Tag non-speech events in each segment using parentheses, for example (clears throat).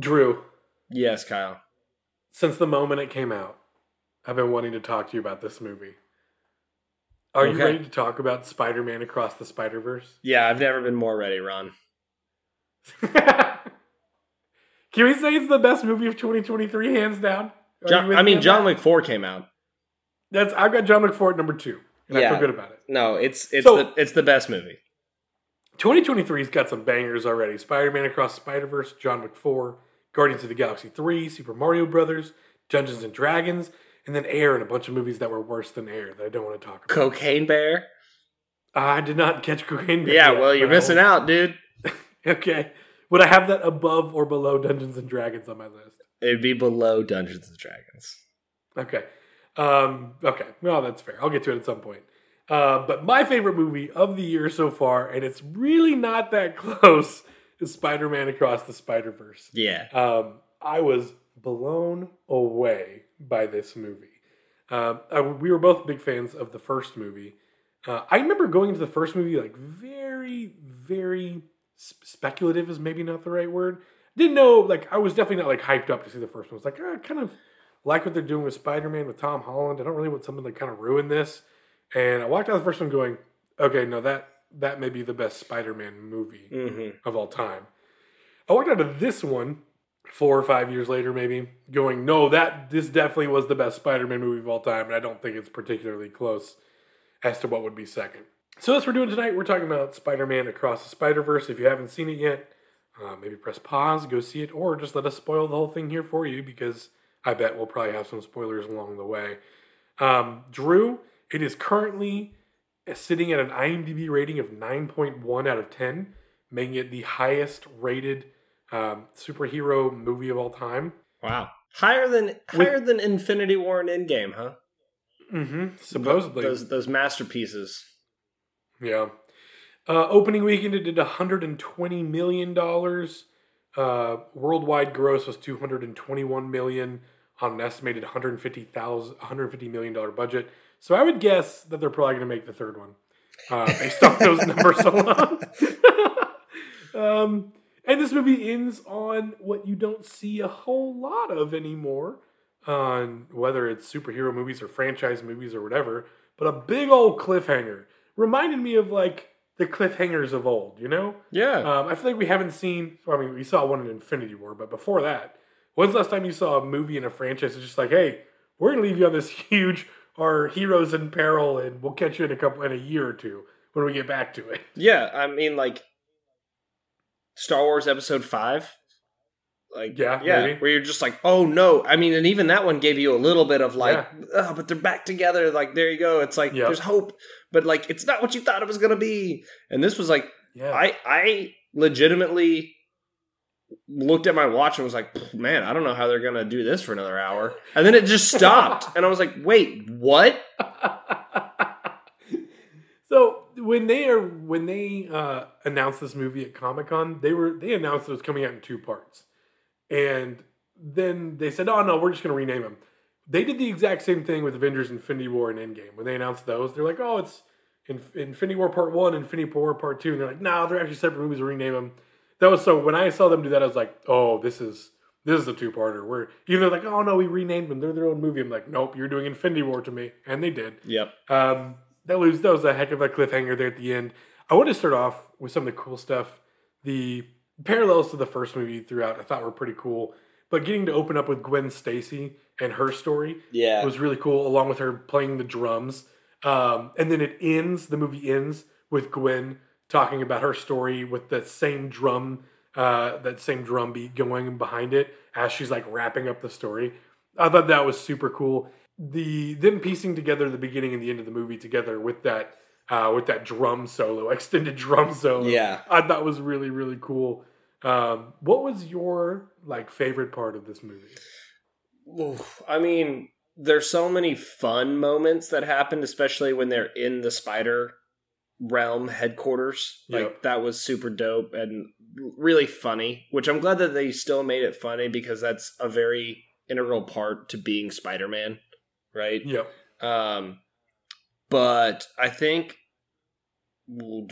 Drew, Yes, Kyle. since the moment it came out, I've been wanting to talk to you about this movie. Are you ready to talk about Spider Man Across the Spider Verse? Yeah, I've never been more ready, Ron. (laughs) Can we say it's the best movie of 2023, hands down? John, I mean, John that? Wick Four came out. That's I've got John Wick Four number two, and I feel good about it. No, it's it's So- the it's the best movie. 2023's got some bangers already. Spider-Man Across the Spider-Verse, John Wick Four, Guardians of the Galaxy 3, Super Mario Brothers, Dungeons and Dragons, and then Air and a bunch of movies that were worse than Air that I don't want to talk about. Cocaine Bear. I did not catch Cocaine Bear Yeah, yet, well, you're missing out, dude. (laughs) Okay. Would I have that above or below Dungeons and Dragons on my list? It'd be below Dungeons and Dragons. Okay. Um, okay. Well, that's fair. I'll get to it at some point. Uh, but my favorite movie of the year so far, and it's really not that (laughs) close, is Spider Man Across the Spider Verse. Yeah. Um, I was blown away by this movie. Um, I, we were both big fans of the first movie. Uh, I remember going into the first movie like very, very s- speculative is maybe not the right word. Didn't know like I was definitely not like hyped up to see the first one. I was like "Ah, I kind of like what they're doing with Spider Man with Tom Holland. I don't really want something to kind of ruin this. And I walked out of the first one going, okay, no that that may be the best Spider Man movie Mm-hmm. of all time. I walked out of this one four or five years later, maybe, going, no, that this definitely was the best Spider-Man movie of all time, and I don't think it's particularly close as to what would be second. So that's what we're doing tonight. We're talking about Spider-Man Across the Spider-Verse. If you haven't seen it yet, uh, maybe press pause, go see it, or just let us spoil the whole thing here for you because I bet we'll probably have some spoilers along the way. Um, Drew, it is currently sitting at an IMDb rating of 9.1 out of 10, making it the highest rated um, superhero movie of all time. Wow. Higher than higher than Infinity War and Endgame, huh? Mm-hmm. Supposedly. those those masterpieces. Yeah. Uh, opening weekend, it did 120 million dollars. Uh, worldwide gross was 221 million on an estimated 150,000 150 million dollar budget. So I would guess that they're probably going to make the third one uh, based on those (laughs) numbers alone. (laughs) um, and this movie ends on what you don't see a whole lot of anymore, on whether it's superhero movies or franchise movies or whatever. But a big old cliffhanger reminded me of like the cliffhangers of old. You know, Yeah. um, I feel like we haven't seen. I mean, we saw one in Infinity War, but before that, when's the last time you saw a movie in a franchise that's just like, hey, we're gonna leave you on this (laughs) huge, our heroes in peril, and we'll catch you in a couple in a year or two when we get back to it. (laughs) yeah, I mean like Star Wars episode 5 like Yeah, yeah, maybe. where you're just like, "Oh no." I mean, and even that one gave you a little bit of like, "Oh, but they're back together." Like there you go. It's like Yep. there's hope, but like it's not what you thought it was going to be. And this was like Yeah, I I legitimately looked at my watch and was like, man, I don't know how they're gonna do this for another hour. And then it just stopped, and I was like, wait, what? (laughs) so when they are when they uh, announced this movie at Comic Con, they were they announced it was coming out in two parts, and then they said, "Oh no, we're just going to rename them." They did the exact same thing with Avengers: Infinity War and Endgame. When they announced those, they're like, "Oh, it's Inf- Infinity War Part One, Infinity War Part 2. and they're like, "No, they're actually separate movies. We'll rename them." That was so. When I saw them do that, I was like, "Oh, this is." This is a two-parter. Where even they're like, "Oh no, we renamed them. They're their own movie." I'm like, "Nope, you're doing Infinity War to me," and they did. Yep. Um, that was that was a heck of a cliffhanger there at the end. I want to start off with some of the cool stuff. The parallels to the first movie throughout I thought were pretty cool, but getting to open up with Gwen Stacy and her story Yeah. was really cool, along with her playing the drums. Um, and then it ends. The movie ends with Gwen talking about her story with that same drum, uh, that same drum beat going behind it as she's like wrapping up the story. I thought that was super cool. The them piecing together the beginning and the end of the movie together with that uh, with that drum solo, (laughs) extended drum solo. Yeah. I thought was really really cool. Um, what was your like favorite part of this movie? Oof. I mean, there's so many fun moments that happened, especially when they're in the spider realm headquarters. Like Yep. that was super dope and really funny, which I'm glad that they still made it funny because that's a very integral part to being Spider-Man, right? Yep. Um, but I think, man,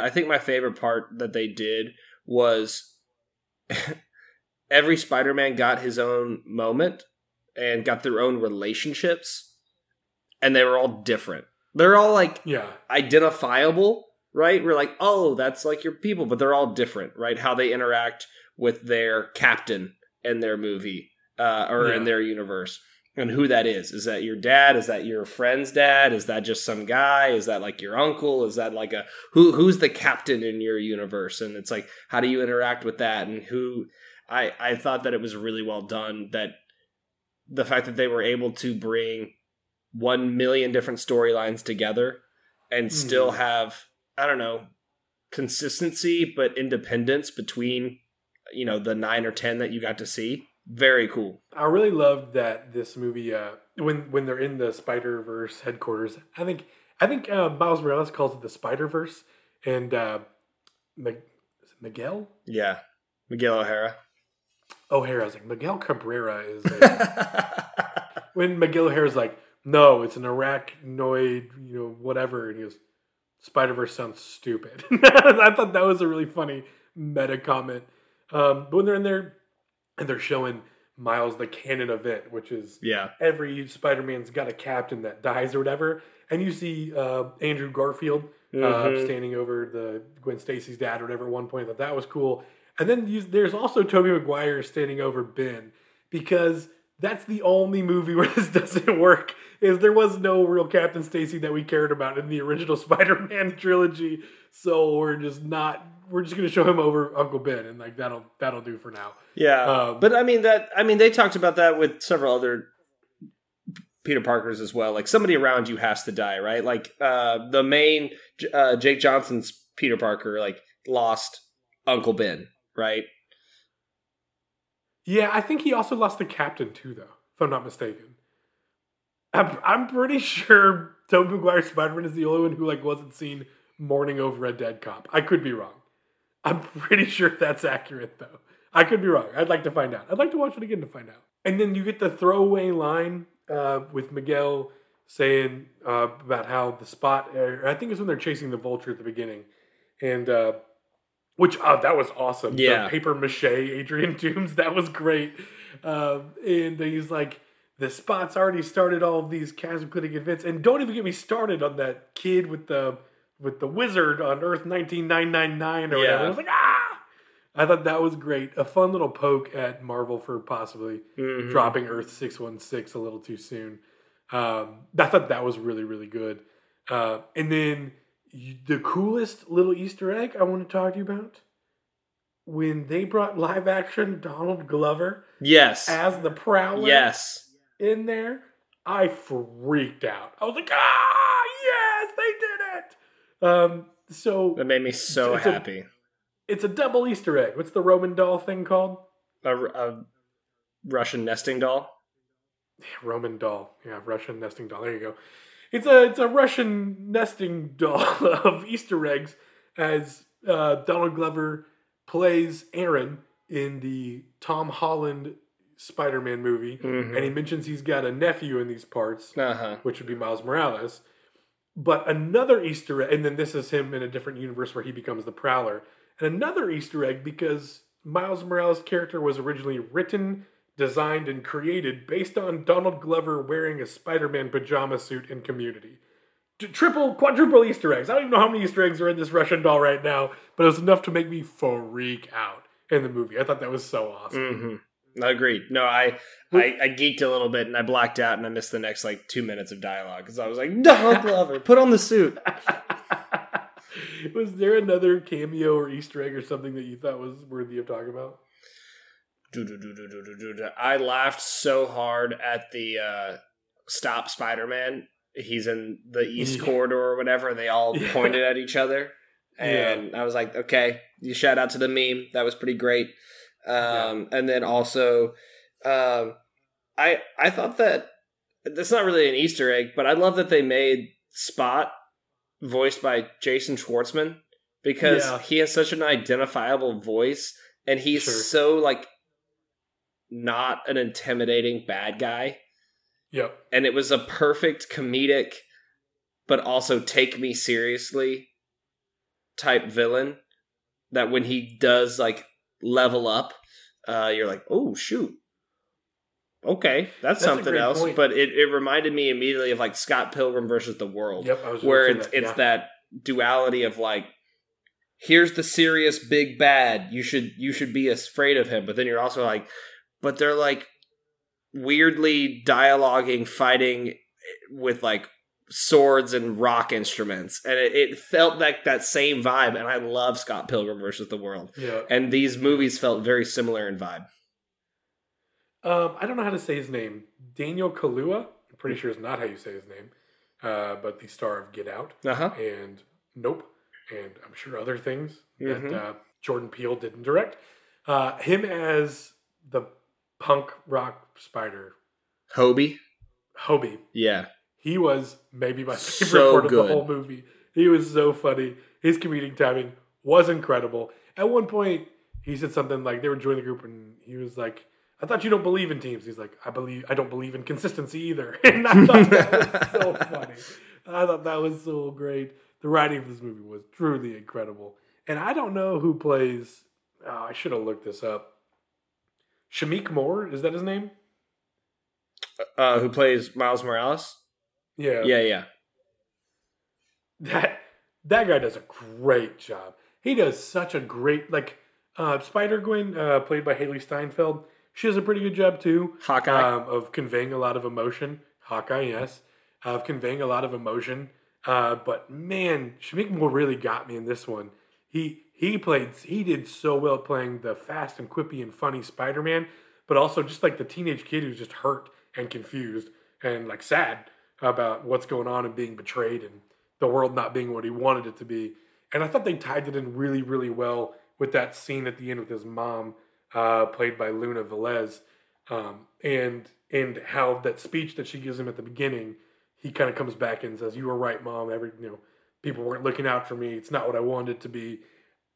I think my favorite part that they did was (laughs) every Spider-Man got his own moment and got their own relationships and they were all different. They're all like Yeah. identifiable, right? We're like, "Oh, that's like your people," but they're all different, right? How they interact with their captain in their movie uh, or in their universe. And who that is. Is that your dad? Is that your friend's dad? Is that just some guy? Is that like your uncle? Is that like a who who's the captain in your universe? And it's like how do you interact with that and who I I thought that it was really well done that the fact that they were able to bring 1 million different storylines together and still Mhm. have I don't know consistency but independence between you know the 9 or 10 that you got to see. Very cool. I really loved that this movie uh, when when they're in the Spider Verse headquarters. I think I think uh, Miles Morales calls it the Spider Verse, and uh, Mig- Miguel Yeah. Miguel O'Hara. O'Hara. I was like Miguel Cabrera is (laughs) a, when Miguel O'Hara's like, no, it's an arachnoid, you know, whatever, and he goes, Spider Verse sounds stupid. (laughs) I thought that was a really funny meta comment. Um, but when they're in there and they're showing Miles the canon event, which is yeah. every Spider-Man's got a captain that dies or whatever, and you see uh, Andrew Garfield uh, Mhm. standing over the Gwen Stacy's dad or whatever. At one point, I thought that was cool. And then you, there's also Tobey Maguire standing over Ben because that's the only movie (laughs) where this doesn't work. Is there was no real Captain Stacy that we cared about in the original (laughs) Spider-Man trilogy, so we're just not. We're just gonna show him over Uncle Ben, and like that'll that'll do for now. Yeah. Um, But I mean that I mean they talked about that with several other Peter Parkers as well. Like somebody around you has to die, right? Like uh the main uh Jake Johnson's Peter Parker like lost Uncle Ben, right? Yeah, I think he also lost the captain too, though, if I'm not mistaken. I'm, I'm pretty sure Tobey Maguire Spider-Man is the only one who like wasn't seen mourning over a dead cop. I could be wrong. I'm pretty sure that's accurate though. I could be wrong. I'd like to find out. I'd like to watch it again to find out. And then you get the throwaway line uh, with Miguel saying uh, about how the spot. Or I think it's when they're chasing the vulture at the beginning, and uh, which oh, that was awesome. The Yeah. paper mache Adrian Toomes. That was great. Um, and he's like, the spot's already started all of these Cataclysmic events, and don't even get me started on that kid with the with the wizard on Earth nineteen nine nine nine or whatever. I was like, ah. I thought that was great. A fun little poke at Marvel for possibly Mhm. dropping Earth 616 a little too soon. Um, I thought that was really, really good. Uh, and then you, the coolest little Easter egg I want to talk to you about when they brought live action Donald Glover Yes. as the Prowler Yes. In there, I freaked out. I was like, ah, yes, they did it. Um, so That made me so It's a- happy. it's a double Easter egg. What's the Roman doll thing called? A, a Russian nesting doll. Roman doll. Yeah, Russian nesting doll. There you go. It's a it's a Russian nesting (laughs) doll of Easter eggs as uh, Donald Glover plays Aaron in the Tom Holland Spider-Man movie, Mhm. and he mentions he's got a nephew in these parts, Uh-huh. which would be Miles Morales. But another Easter egg, and then this is him in a different universe where he becomes the Prowler. And another Easter egg because Miles Morales' character was originally written, designed, and created based on Donald Glover wearing a Spider Man pajama suit in Community. T- triple, quadruple Easter eggs. I don't even know how many Easter eggs are in this Russian doll right now, but it was enough to make me freak out in the movie. I thought that was so awesome. hmm Agreed. No, I, I I geeked a little bit and I blacked out and I missed the next like two minutes of dialogue because I was like, Donald (laughs) Glover, put on the suit. (laughs) was there another cameo or Easter egg or something that you thought was worthy of talking about? I laughed so hard at the uh, stop Spider Man. He's in the East Corridor or whatever. and They all (laughs) Yeah. pointed at each other, and I was like, okay, you shout out to the meme. That was pretty great. Um, And then also, um, I I thought that that's not really an Easter egg, but I love that they made Spot voiced by Jason Schwartzman because Yeah. he has such an identifiable voice and he's Sure. so like not an intimidating bad guy Yep. and it was a perfect comedic but also take me seriously type villain that when he does like level up uh, you're like, oh shoot, okay, that's, That's something else. point. But it, it reminded me immediately of like Scott Pilgrim versus the World, Yep, I was where it's say it's yeah. that duality of like, here's the serious big bad. You should you should be afraid of him, but then you're also like, but they're like weirdly dialoguing, fighting with like swords and rock instruments, and it, it felt like that same vibe. And I love Scott Pilgrim versus the World, Yeah. and these movies felt very similar in vibe. Um, I don't know how to say his name. Daniel Kaluuya. I'm pretty sure is not how you say his name. Uh, but the star of Get Out Uh huh. and Nope, and I'm sure other things Mhm. that uh, Jordan Peele didn't direct. Uh, him as the punk rock spider Hobie. Hobie. Yeah. He was maybe my (laughs) favorite So part of good. the whole movie. He was so funny. His comedic timing was incredible. At one point, he said something like they were joining the group, and he was like, "I thought you don't believe in teams." He's like, "I believe I don't believe in consistency either." (laughs) And I thought that was (laughs) so funny. I thought that was so great. The writing of this movie was truly incredible. And I don't know who plays. Oh, I should have looked this up. Shameik Moore is that his name? Uh, who plays Miles Morales? Yeah. Yeah, yeah. that that guy does a great job. He does such a great like uh, Spider Gwen, uh, played by Hailee Steinfeld. She does a pretty good job too Hawkeye. um, of conveying a lot of emotion. Hawkeye, yes, of conveying a lot of emotion. Uh, but man, Shameik Moore really got me in this one. He he played he did so well playing the fast and quippy and funny Spider Man, but also just like the teenage kid who's just hurt and confused and like sad about what's going on and being betrayed and the world not being what he wanted it to be. And I thought they tied it in really really well with that scene at the end with his mom, uh, played by Luna Velez, um, and and how that speech that she gives him at the beginning, he kind of comes back and says, "You were right, mom. Every you know, people weren't looking out for me. It's not what I wanted it to be."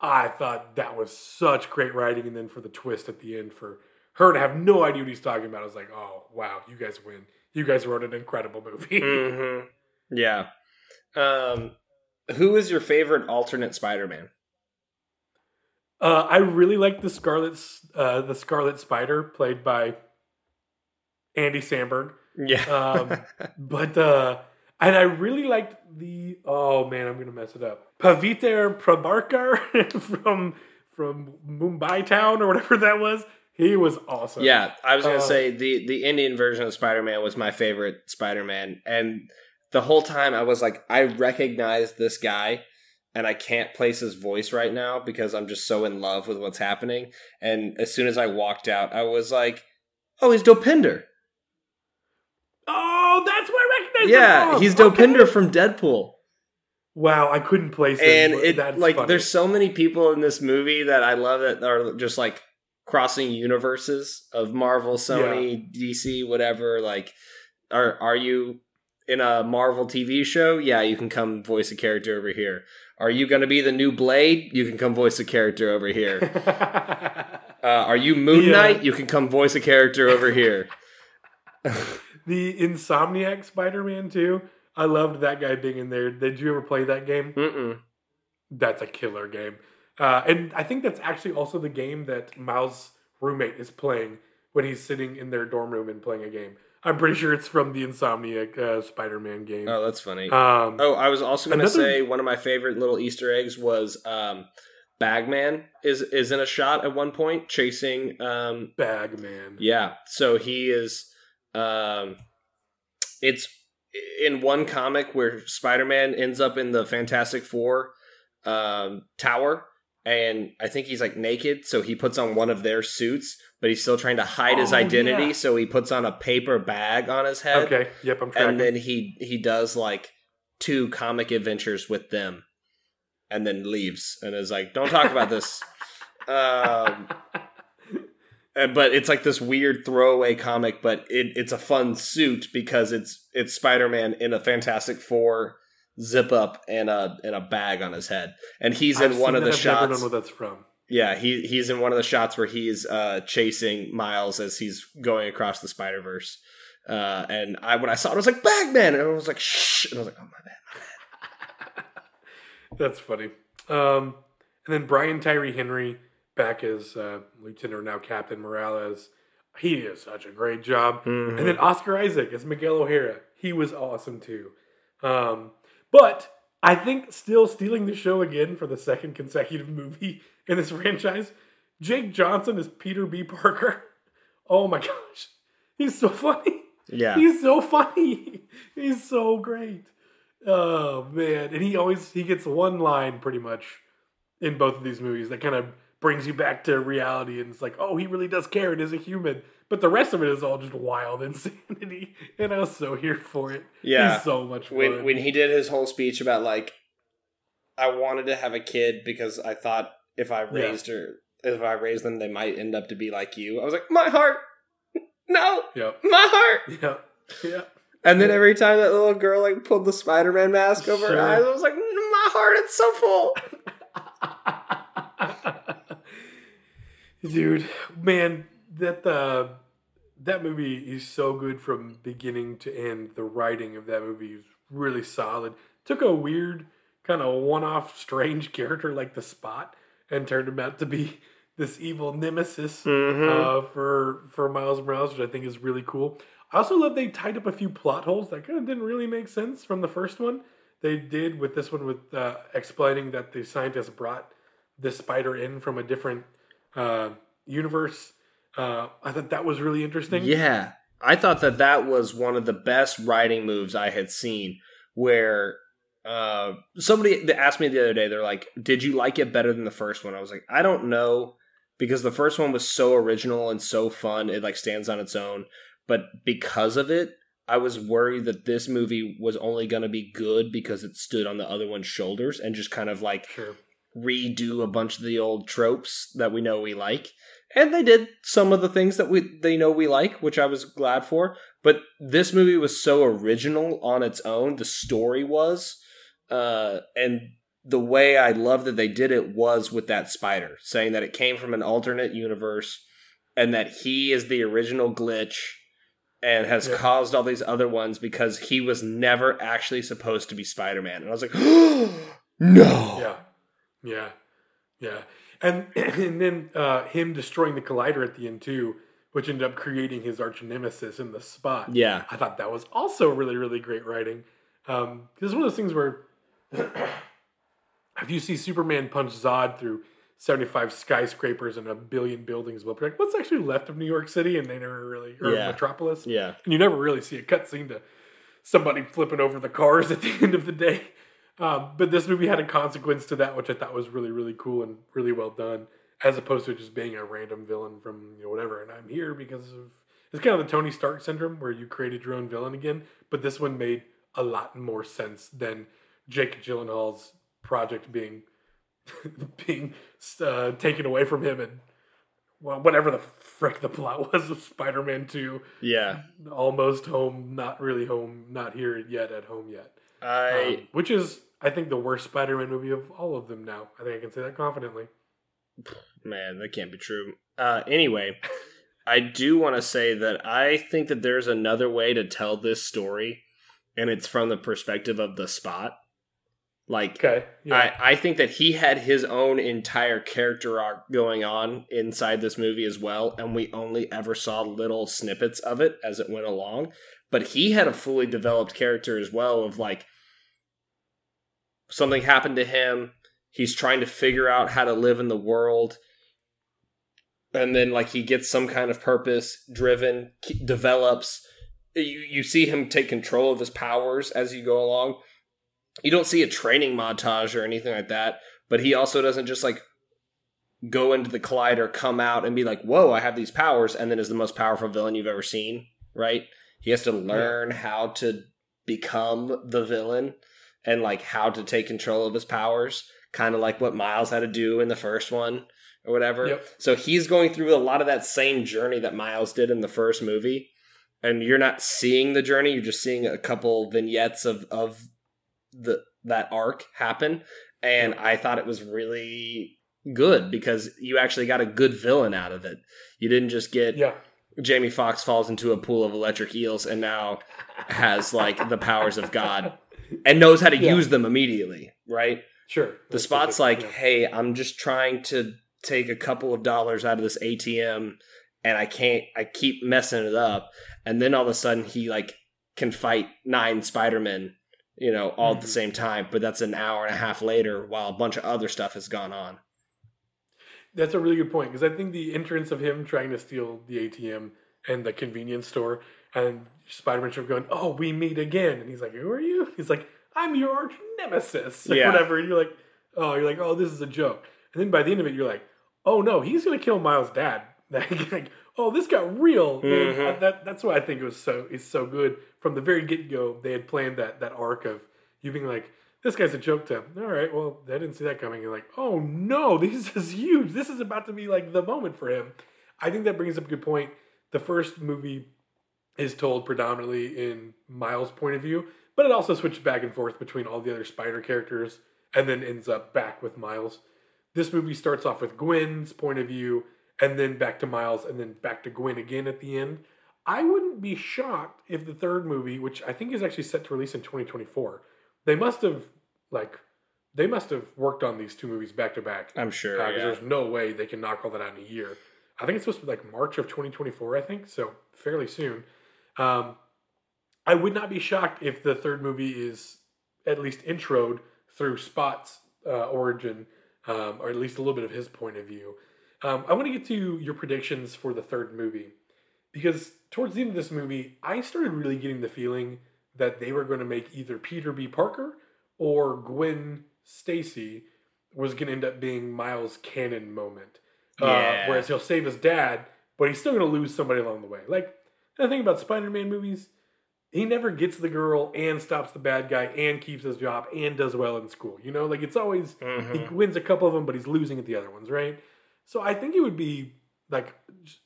I thought that was such great writing, and then for the twist at the end for her to have no idea what he's talking about, I was like, "Oh wow, you guys win. You guys wrote an incredible movie." hmm (laughs) Yeah. Um, who is your favorite alternate Spider-Man? Uh, I really like the Scarlet uh, the Scarlet Spider played by Andy Samberg. Yeah. Um, (laughs) but uh, and I really liked the oh man, I'm gonna mess it up. Pavitr Prabhakar (laughs) from from Mumbai town or whatever that was. He was awesome. yeah, I was gonna Uh, say the the Indian version of Spider-Man was my favorite Spider-Man, and the whole time I was like, I recognize this guy, and I can't place his voice right now because I'm just so in love with what's happening. And as soon as I walked out, I was like, Oh, he's Dopinder. Oh, that's where I recognize. Yeah, him he's from. Okay. Dopinder from Deadpool. Wow, I couldn't place him. and it like funny. there's so many people in this movie that I love that are just like crossing universes of Marvel, Sony, DC, whatever. Like, are are you in a Marvel TV show? Yeah, you can come voice a character over here. Are you going to be the new Blade? You can come voice a character over here. (laughs) Uh, are you Moon Yeah. Knight? You can come voice a character over here. (laughs) the Insomniac Spider-Man too. I loved that guy being in there. Did you ever play that game? Mm-mm. That's a killer game. Uh, and I think that's actually also the game that Miles' roommate is playing when he's sitting in their dorm room and playing a game. I'm pretty sure it's from the Insomniac uh, Spider-Man game. Oh, that's funny. Um, Oh, I was also going to Another- say one of my favorite little Easter eggs was um, Bagman is is in a shot at one point chasing. Um, Bagman. yeah, so he is. Um, it's in one comic where Spider Man ends up in the Fantastic Four um, tower, and I think he's like naked, so he puts on one of their suits, but he's still trying to hide his Oh, identity, yeah. so he puts on a paper bag on his head Okay. Yep, I'm tracking. and then he he does like two comic adventures with them and then leaves and is like don't talk about this (laughs) um uh, but it's like this weird throwaway comic but it, it's a fun suit because it's it's spider-man in a fantastic four zip up and a and a bag on his head and he's in I've one of the I've never shots known what that's from. yeah, he he's in one of the shots where he's uh, chasing Miles as he's going across the Spider Verse. Uh, and I when I saw it, I was like Bagman, and I was like shh, and I was like, oh my bad. (laughs) That's funny. Um, and then Brian Tyree Henry back as uh, Lieutenant or now Captain Morales. He did such a great job. Mhm. And then Oscar Isaac as Miguel O'Hara. He was awesome too. Um, but I think still stealing the show again for the second consecutive movie (laughs) in this franchise, Jake Johnson is Peter B. Parker. (laughs) Oh my gosh. He's so funny. yeah. He's so funny. (laughs) He's so great. Oh man. And he always he gets one line pretty much in both of these movies that kind of brings you back to reality and it's like, oh, he really does care and is a human. But the rest of it is all just wild (laughs) insanity. And I was so here for it. Yeah. He's so much fun. when when he did his whole speech about like I wanted to have a kid because I thought if I raised her if I raised them they might end up to be like you. I was like, My heart (laughs) No, Yep. my heart (laughs) Yeah. Yeah. And then every time that little girl like pulled the Spider Man mask over her eyes, I was like, My heart, it's so full. Dude, man, that uh, that movie is so good from beginning to end. The writing of that movie is really solid. Took a weird kind of one-off, strange (laughs) character like the Spot and turned him out to be (laughs) this evil nemesis Mhm. uh, for for Miles Morales, which I think is really cool. I also love they tied up a few plot holes that kind of didn't really make sense from the first one. They did with this one with uh, explaining that the scientists brought the spider in from a different uh, universe. Uh, I thought that was really interesting. Yeah. I thought that that was one of the best writing moves I had seen where uh, somebody asked me the other day, they're like, Did you like it better than the first one? I was like, I don't know. Because the first one was so original and so fun, it like stands on its own. But because of it, I was worried that this movie was only going to be good because it stood on the other one's shoulders and just kind of like Sure. Redo a bunch of the old tropes that we know we like. And they did some of the things that we they know we like, which I was glad for. But this movie was so original on its own. The story was, uh, and the way I love that they did it was with that spider, saying that it came from an alternate universe, and that he is the original glitch, and has Yeah. caused all these other ones because he was never actually supposed to be Spider Man. And I was like, (gasps) no, Yeah. Yeah. Yeah. And (clears throat) and then uh, him destroying the collider at the end too, which ended up creating his arch nemesis in the spot. yeah. I thought that was also really, really great writing. Um, this is one of those things where (clears throat) if you see Superman punch Zod through 75 skyscrapers and a billion buildings, well, like, what's actually left of New York City? And they never really, or Yeah. Metropolis. Yeah. And you never really see a cutscene to somebody flipping over the cars at the (laughs) end of the day. Um, but this movie had a consequence to that, which I thought was really, really cool and really well done, as opposed to just being a random villain from you know whatever. And I'm here because of it's kind of the Tony Stark syndrome, where you created your own villain again. But this one made a lot more sense than Jake Gyllenhaal's project being (laughs) being uh, taken away from him and well, whatever the frick the plot was of Spider-Man Two Yeah. almost home, not really home, not here yet, at home yet. I Um, which is, I think, the worst Spider-Man movie of all of them. Now, I think I can say that confidently. man, that can't be true. Uh anyway, I do want to say that I think that there's another way to tell this story and it's from the perspective of the spot. Like Okay, yeah, I, I think that he had his own entire character arc going on inside this movie as well, and we only ever saw little snippets of it as it went along. But he had a fully developed character as well of like something happened to him, he's trying to figure out how to live in the world. And then like he gets some kind of purpose driven, develops. You you see him take control of his powers as you go along. You don't see a training montage or anything like that but he also doesn't just like go into the collider come out and be like whoa i have these powers and then is the most powerful villain you've ever seen right? He has to learn how to become the villain and like how to take control of his powers kind of like what miles had to do in the first one or whatever. Yep. so he's going through a lot of that same journey that miles did in the first movie and you're not seeing the journey you're just seeing a couple vignettes of of the that arc happen and i thought it was really good because you actually got a good villain out of it. You didn't just get yeah, jamie foxx falls into a pool of electric eels and now has like the powers of god (laughs) and knows how to Yeah. use them immediately right sure. the spot's like hey i'm just trying to take a couple of dollars out of this ATM and I can't I keep messing it up and then all of a sudden he like can fight nine Spider-Men, you know, all mm-hmm. at the mm-hmm. same time, but that's an hour and a half later while a bunch of other stuff has gone on. That's a really good point because I think the entrance of him trying to steal the ATM and the convenience store and Spider-Man should going, "Oh, we meet again," and he's like, "Who are you?" He's like, "I'm your arch nemesis," or yeah. whatever. And you're like, "Oh, you're like, oh, this is a joke." And then by the end of it, you're like, "Oh no, he's gonna kill Miles' dad." (laughs) like, oh, this got real. Mm-hmm. That, that's why I think it was so it's so good from the very get go. They had planned that that arc of you being like, this guy's a joke to him. All right, well, I didn't see that coming. You're like, oh no, (laughs) this is huge. This is about to be like the moment for him. I think that brings up a good point. The first movie is told predominantly in Miles' point of view, but it also switches back and forth between all the other Spider characters and then ends up back with Miles. This movie starts off with Gwen's point of view and then back to Miles and then back to Gwen again at the end. I wouldn't be shocked if the third movie, which I think is actually set to release in 2024, they must have like they must have worked on these two movies back to back. I'm sure. Uh, yeah. There's no way they can knock all that out in a year. I think it's supposed to be like March of 2024. I think so, fairly soon. Um, I would not be shocked if the third movie is at least introed through Spot's uh, origin, um, or at least a little bit of his point of view. Um, I want to get to your predictions for the third movie because towards the end of this movie, I started really getting the feeling that they were going to make either Peter B. Parker or Gwen Stacy was going to end up being Miles' canon moment. Uh, yeah. Uh, whereas he'll save his dad, but he's still going to lose somebody along the way. Like the thing about Spider-Man movies, he never gets the girl and stops the bad guy and keeps his job and does well in school. You know, like it's always mm-hmm. he wins a couple of them, but he's losing at the other ones, right? So I think it would be like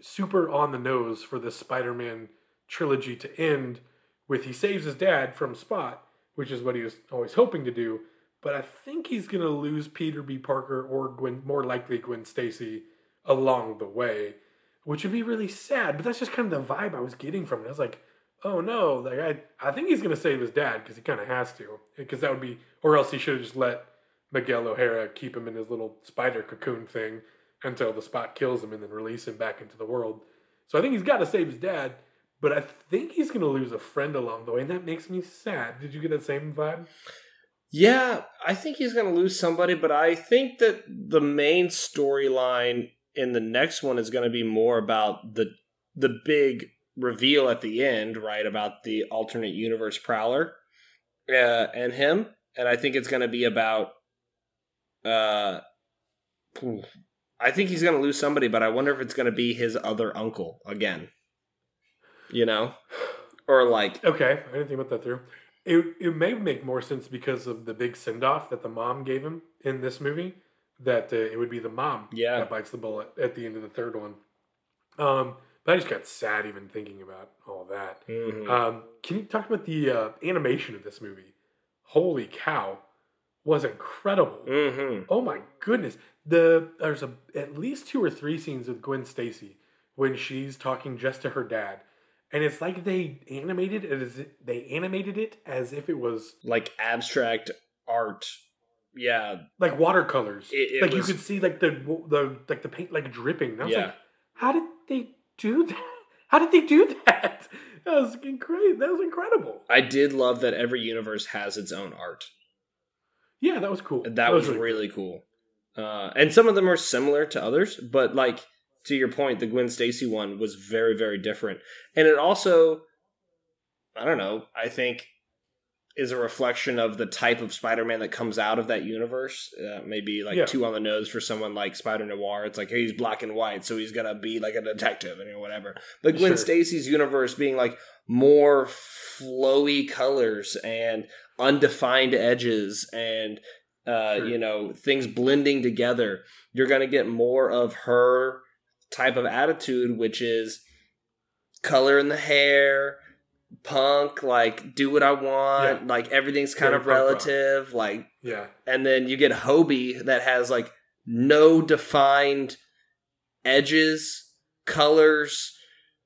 super on the nose for the Spider-Man trilogy to end with he saves his dad from Spot, which is what he was always hoping to do. But I think he's gonna lose Peter B. Parker or Gwen, more likely Gwen Stacy, along the way, which would be really sad. But that's just kind of the vibe I was getting from it. I was like, oh no, like I, I think he's gonna save his dad because he kind of has to, because that would be, or else he should have just let Miguel O'Hara keep him in his little spider cocoon thing until the spot kills him and then release him back into the world. So I think he's got to save his dad, but I think he's to lose a friend along the way, and that makes me sad. Did you get that same vibe? Yeah, I think he's going to lose somebody, but I think that the main storyline in the next one is going to be more about the the big reveal at the end, right? About the alternate universe prowler uh, and him, and I think it's going to be about uh I think he's going to lose somebody, but I wonder if it's going to be his other uncle again. You know, or like okay, I didn't think about that through. It it may make more sense because of the big send off that the mom gave him in this movie. That uh, it would be the mom yeah. that bites the bullet at the end of the third one. Um, but I just got sad even thinking about all that. Mm-hmm. Um, can you talk about the uh, animation of this movie? Holy cow, was incredible. Mm-hmm. Oh my goodness! the there's a at least two or three scenes with Gwen Stacy when she's talking just to her dad, and it's like they animated it as they animated it as if it was like abstract art. Yeah, like watercolors. It, it like was, you could see like the the like the paint like dripping. And I was yeah. like, how did they do (laughs) that? How did they do that? (laughs) That was incredible. That was incredible. I did love that every universe has its own art. Yeah, that was cool. That, that was, was, really, really cool. Uh, and some of them are similar to others, but like to your point, the Gwen Stacy one was very, very different. And it also, I don't know, I think is a reflection of the type of Spider-Man that comes out of that universe. Uh, maybe like yeah. too on the nose for someone like Spider Noir. It's like hey, he's black and white, so he's gonna be like a detective and you know, whatever. But Gwen sure. Stacy's universe being like more flowy colors and undefined edges and uh, sure. you know, things blending together. You're going to get more of her type of attitude, which is color in the hair, punk, like do what I want, yeah. like everything's kind of relative, like yeah. And then you get Hobie that has like no defined edges, colors,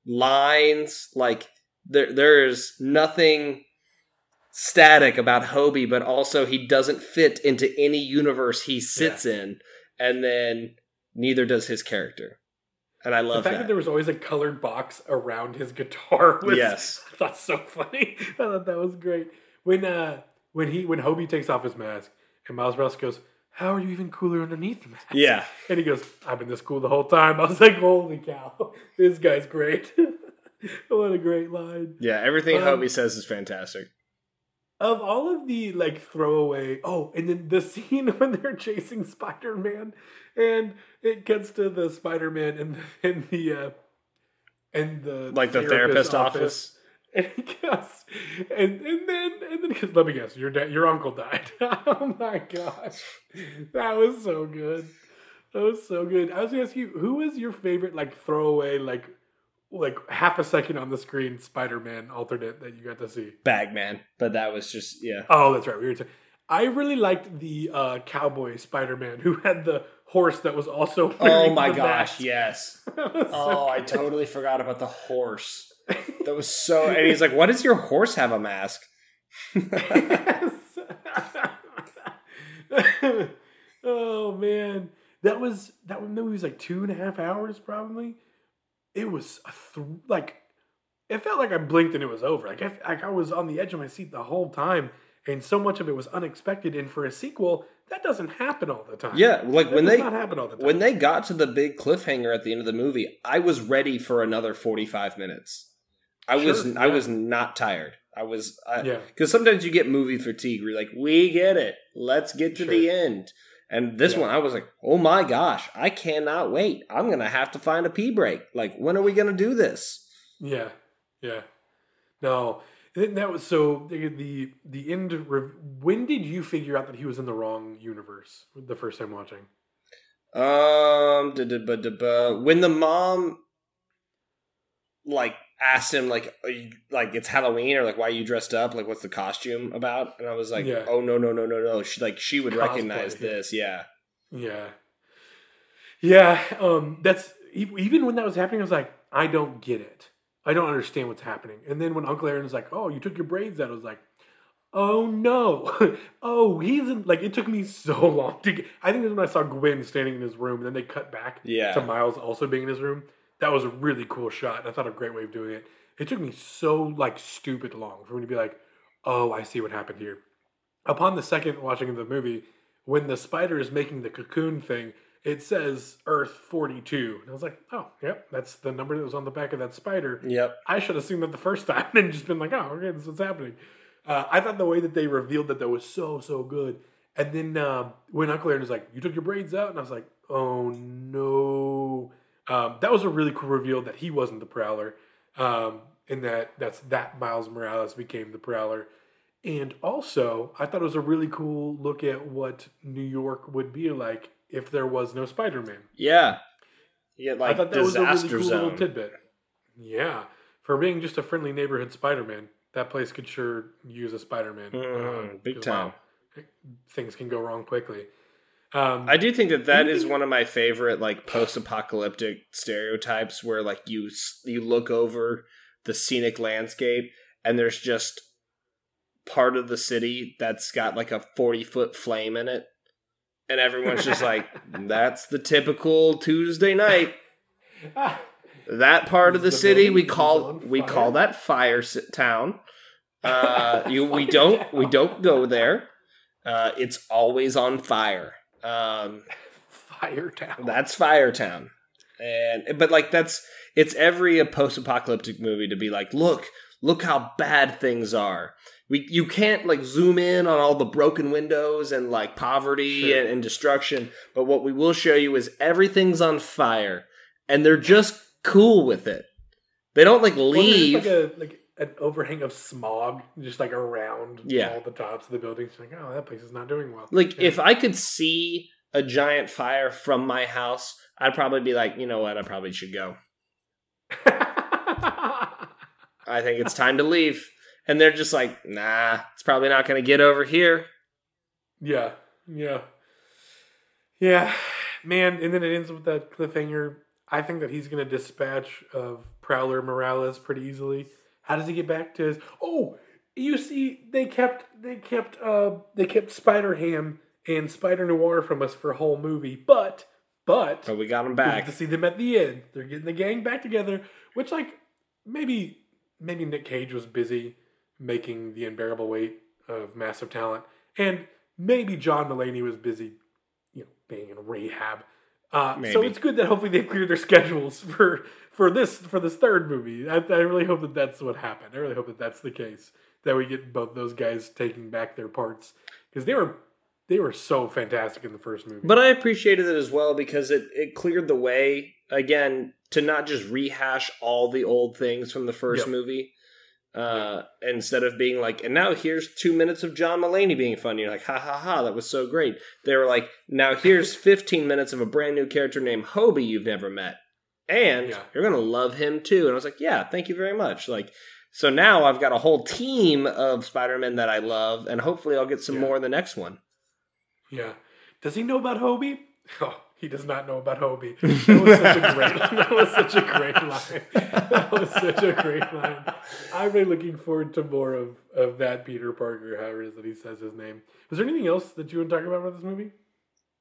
lines, like there there's nothing static about Hobie, but also he doesn't fit into any universe he sits yeah. in. And then neither does his character. And I love The fact that. that. there was always a colored box around his guitar (laughs) was Yes. (laughs) I thought so funny. (laughs) I thought that was great. When uh when he when Hobie takes off his mask and Miles Morales goes, How are you even cooler underneath the mask? Yeah. And he goes, I've been this cool the whole time. I was like, Holy cow, this guy's great. what a great line. Yeah, everything Um, Hobie says is fantastic. Of all of the like throwaway oh, and then the (laughs) scene when they're chasing Spider Man and it gets to the Spider Man and in the uh and the Like the therapist office. (laughs) And goes, and, and then and then he let me guess, your dad, your uncle died. (laughs) oh my gosh, that was so good. That was so good. I was gonna ask you, who is your favorite like throwaway like like half a second on the screen Spider Man alternate that you got to see? Bagman. But that was just yeah. Oh, that's right. We were. T- I really liked the uh, cowboy Spider Man who had the horse that was also. Oh my the gosh, mask. yes. (laughs) Was so Oh, I totally forgot about the horse. (laughs) That was so and he's like, Why does your horse have a mask? (laughs) Oh man, that was that one movie was like two and a half hours probably. It was a th- like it felt like I blinked and it was over. Like I, like I was on the edge of my seat the whole time, and so much of it was unexpected. And for a sequel, that doesn't happen all the time. Yeah, like that when they not happen all the time. when they got to the big cliffhanger at the end of the movie, I was ready for another 45 minutes. I was Sure, I was not tired. I was I, yeah, Because sometimes you get movie fatigue where you're like, we get it. Let's get to Sure. the end. And this Yeah. one, I was like, oh my gosh, I cannot wait. I'm going to have to find a pee break. Like, when are we going to do this? yeah, yeah. No, and that was so the the, end. When did you figure out that he was in the wrong universe the first time watching? Um, da, da, ba, da, ba. when the mom, like, asked him, like, you, like, it's Halloween or, like, why are you dressed up? Like, what's the costume about? And I was like, Yeah. oh, no, no, no, no, no. She, like, she would Cosplay, recognize this. Yeah. Yeah. Yeah, um that's even when that was happening I was like I don't get it. I don't understand what's happening. And then when Uncle Aaron was like, "Oh, you took your braids out." I was like, "Oh no." (laughs) oh, he's in like it took me so long to get I think it was when I saw Gwen standing in his room and then they cut back Yeah. to Miles also being in his room. That was a really cool shot. and I thought a great way of doing it. It took me so like stupid long for me to be like, "Oh, I see what happened here." Upon the second watching of the movie, when the spider is making the cocoon thing, it says Earth 42. And I was like, "Oh, yep, that's the number that was on the back of that spider." Yep. I should have seen that the first (laughs) time and just been like, "Oh, okay, this is what's happening." Uh, I thought the way that they revealed that that was so so good. And then um, when Uncle Aaron was like, "You took your braids out," and I was like, "Oh no!" Um, that was a really cool reveal that he wasn't the Prowler, um, and that that's that Miles Morales became the Prowler. And also, I thought it was a really cool look at what New York would be like if there was no Spider Man. Yeah. Yeah, I like thought that was a really cool little zone. tidbit. Yeah, for being just a friendly neighborhood Spider-Man, that place could sure use a Spider-Man. Mm, Uh, big 'cause, time. wow, things can go wrong quickly. Um, I do think that that is one of my favorite like post-apocalyptic stereotypes where like you you look over the scenic landscape and there's just part of the city that's got like a 40 foot flame in it. And everyone's just (laughs) like that's the typical Tuesday night. (laughs) That part of the The city we call we call that fire town. (laughs) Uh you we don't we don't go there. Uh it's always on fire um Fire Town. that's Firetown. And but like that's it's every a post-apocalyptic movie to be like, look, look how bad things are. We you can't like zoom in on all the broken windows and like poverty Sure. and, and destruction, but what we will show you is everything's on fire and they're just cool with it. They don't like Well, leave. like a like an overhang of smog just like around Yeah. all the tops of the buildings. Like, oh, that place is not doing well. Like Yeah. if I could see a giant fire from my house, I'd probably be like, you know what, I probably should go. (laughs) I think it's time to leave. And they're just like, nah, it's probably not going to get over here. Yeah, yeah, yeah, man. And then it ends with that cliffhanger. I think that he's going to dispatch of Prowler Morales pretty easily. How does he get back to his? Oh, you see, they kept they kept uh they kept Spider Ham and Spider Noir from us for a whole movie, but but But we got him we get back. to see them at the end. They're getting the gang back together, which like maybe maybe Nick Cage was busy making the unbearable weight of massive talent, and maybe John Mulaney was busy, you know, being in rehab. Uh, so it's good that hopefully they've cleared their schedules for for this for this third movie. I, I really hope that that's what happened. I really hope that that's the case that we get both those guys taking back their parts because they were they were so fantastic in the first movie. But I appreciated it as well because it, it cleared the way again to not just rehash all the old things from the first Yep. movie. Uh, instead of being like, and now here's two minutes of John Mulaney being funny. You're like, ha ha ha, that was so great. They were like, now here's 15 minutes of a brand new character named Hobie you've never met. And Yeah. you're going to love him too. And I was like, yeah, thank you very much. Like, so now I've got a whole team of Spider-Man that I love, and hopefully I'll get some Yeah. more in the next one. Yeah. Does he know about Hobie? (laughs) Oh, he does not know about Hobie. That was such a great. (laughs) that was such a great line. That was such a great line. I'm really looking forward to more of of that Peter Parker, however it is that he says his name. Was there anything else that you want to talk about about this movie?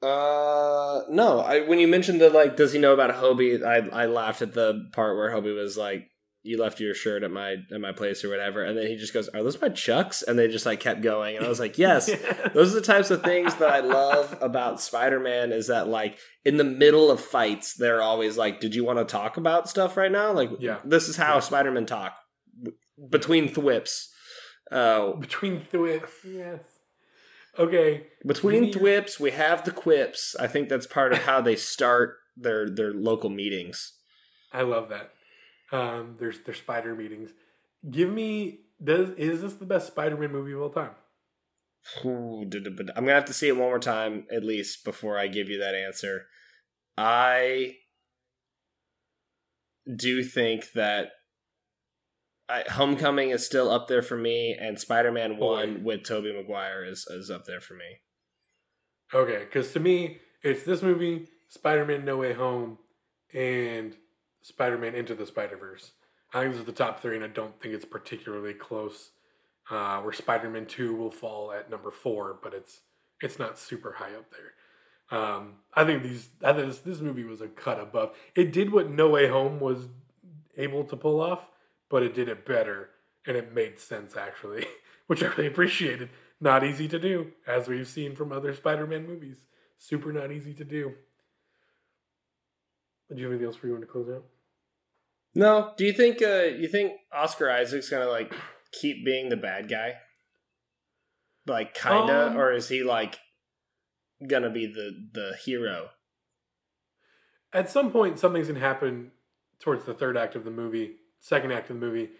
Uh, no. I when you mentioned the like, does he know about Hobie? I I laughed at the part where Hobie was like, "You left your shirt at my at my place or whatever," and then he just goes, "Are those my chucks?" And they just like kept going, and I was like, "Yes." (laughs) Those are the types of things that I love about Spider-Man is that like in the middle of fights, they're always like, "Did you want to talk about stuff right now?" Like, Yeah. this is how Yeah. Spider-Man talk between thwips. Uh, Between thwips, yes. Okay, between thwips, we have the quips. I think that's part of how they start their their local meetings. I love that. Um, there's there's spider meetings. Give me does is this the best Spider-Man movie of all time? Ooh. I'm gonna have to see it one more time at least before I give you that answer. I do think that I, Homecoming is still up there for me, and Spider-Man Boy. One with Tobey Maguire is is up there for me. Okay, because to me, it's this movie, Spider Man No Way Home, and Spider Man Into the Spider Verse. I think this is the top three, and I don't think it's particularly close. Uh, where Spider Man Two will fall at number four, but it's it's not super high up there. Um, I think these I think this, this movie was a cut above. It did what No Way Home was able to pull off, but it did it better, and it made sense actually, (laughs) which I really appreciated. Not easy to do, as we've seen from other Spider-Man movies. Super not easy to do. Do you have anything else for you want to close out? No, do you think uh, you think Oscar Isaac's gonna like keep being the bad guy? Like kinda, Um, or is he like gonna be the the hero? At some point, something's gonna happen towards the third act of the movie, second act of the movie.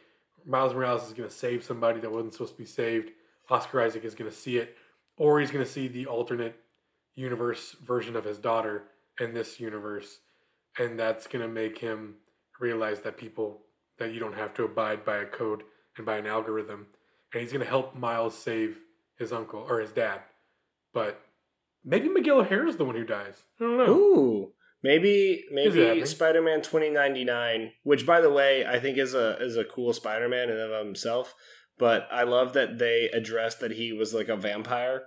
Miles Morales is gonna save somebody that wasn't supposed to be saved. Oscar Isaac is gonna see it, or he's gonna see the alternate universe version of his daughter in this universe, and that's gonna make him realize that people that you don't have to abide by a code and by an algorithm, and he's gonna help Miles save his uncle or his dad, but maybe Miguel O'Hara is the one who dies. I don't know. Ooh, maybe maybe? Spider Man twenty ninety nine, which by the way I think is a is a cool Spider Man in and of himself. But I love that they addressed that he was like a vampire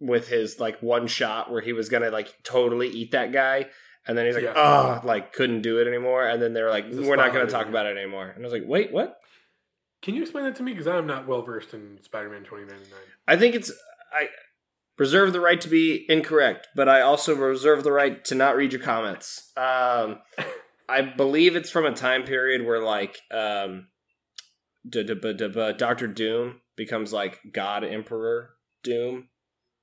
with his like one shot where he was gonna like totally eat that guy. And then he's like, Yeah. oh, like couldn't do it anymore. And then they're like, we're not going to talk about it anymore. And I was like, wait, what? Can you explain that to me? Because I'm not well versed in Spider-Man 2099. I think it's I reserve the right to be incorrect, but I also reserve the right to not read your comments. Um, (laughs) I believe it's from a time period where like um, d- d- b- d- b- Doctor Doom becomes like God Emperor Doom,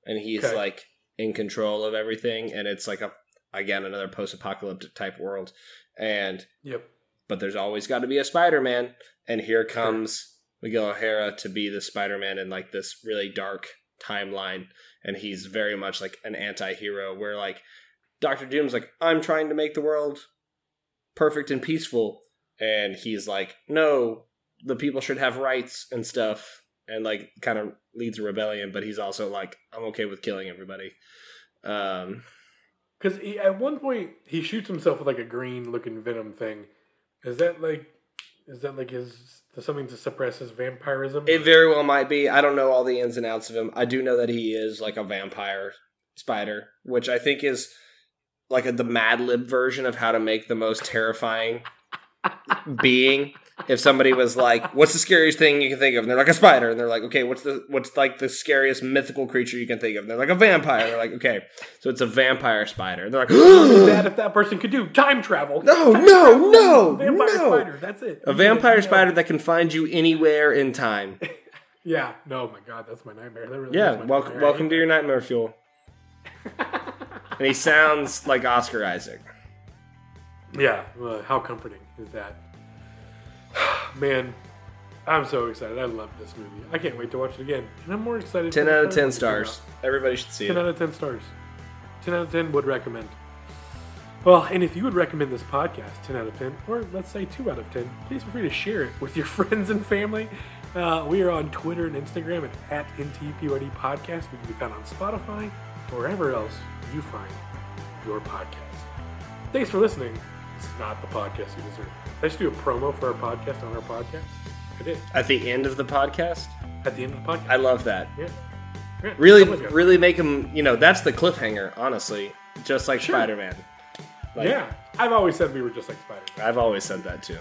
and he's Okay. like in control of everything, and it's like a again another post-apocalyptic type world, and Yep. but there's always got to be a Spider-Man, and here comes Miguel O'Hara to be the Spider-Man in like this really dark timeline, and he's very much like an anti-hero. Where like Doctor Doom's like, I'm trying to make the world perfect and peaceful, and he's like, no, the people should have rights and stuff, and like kind of leads a rebellion. But he's also like, I'm okay with killing everybody. Um, Because at one point he shoots himself with like a green-looking venom thing. Is that like, is that like his something to suppress his vampirism? It very well might be. I don't know all the ins and outs of him. I do know that he is like a vampire spider, which I think is like a, the Mad Lib version of how to make the most terrifying (laughs) being. If somebody was like, "What's the scariest thing you can think of?" and they're like a spider, and they're like, "Okay, what's the what's like the scariest mythical creature you can think of?" and they're like a vampire. They're like, "Okay, so it's a vampire spider." And they're like, that (gasps) if that person could do time travel. No, Time no, travel, no, vampire no. spider. That's it. a vampire spider that can find you anywhere in time. (laughs) Yeah. No, oh my God, that's my nightmare. That really Yeah, welcome, nightmare. welcome to your nightmare fuel. (laughs) and he sounds like Oscar Isaac. Yeah. Well, how comforting is that? (sighs) Man, I'm so excited. I love this movie. I can't wait to watch it again. And I'm more excited. Ten out of third ten one to come out. stars. Everybody should see 10 it. out of 10 stars. 10 out of 10 would recommend. Well, and if you would recommend this podcast 10 out of 10, or let's say 2 out of 10, please feel free to share it with your (laughs) friends and family. Uh, we are on Twitter and Instagram at, at NTPYD Podcast. We can be found on Spotify wherever else you find your podcast. Thanks for listening. It's not the podcast you deserve. Did I just do a promo for our podcast on our podcast? I did. At the end of the podcast, At the end of the podcast. I love that. yeah. Yeah, Really, somebody's got it. really make them, You know, that's the cliffhanger. Honestly, just like Sure. Spider Man. Like, Yeah. I've always said we were just like Spider-Man. I've always said that too.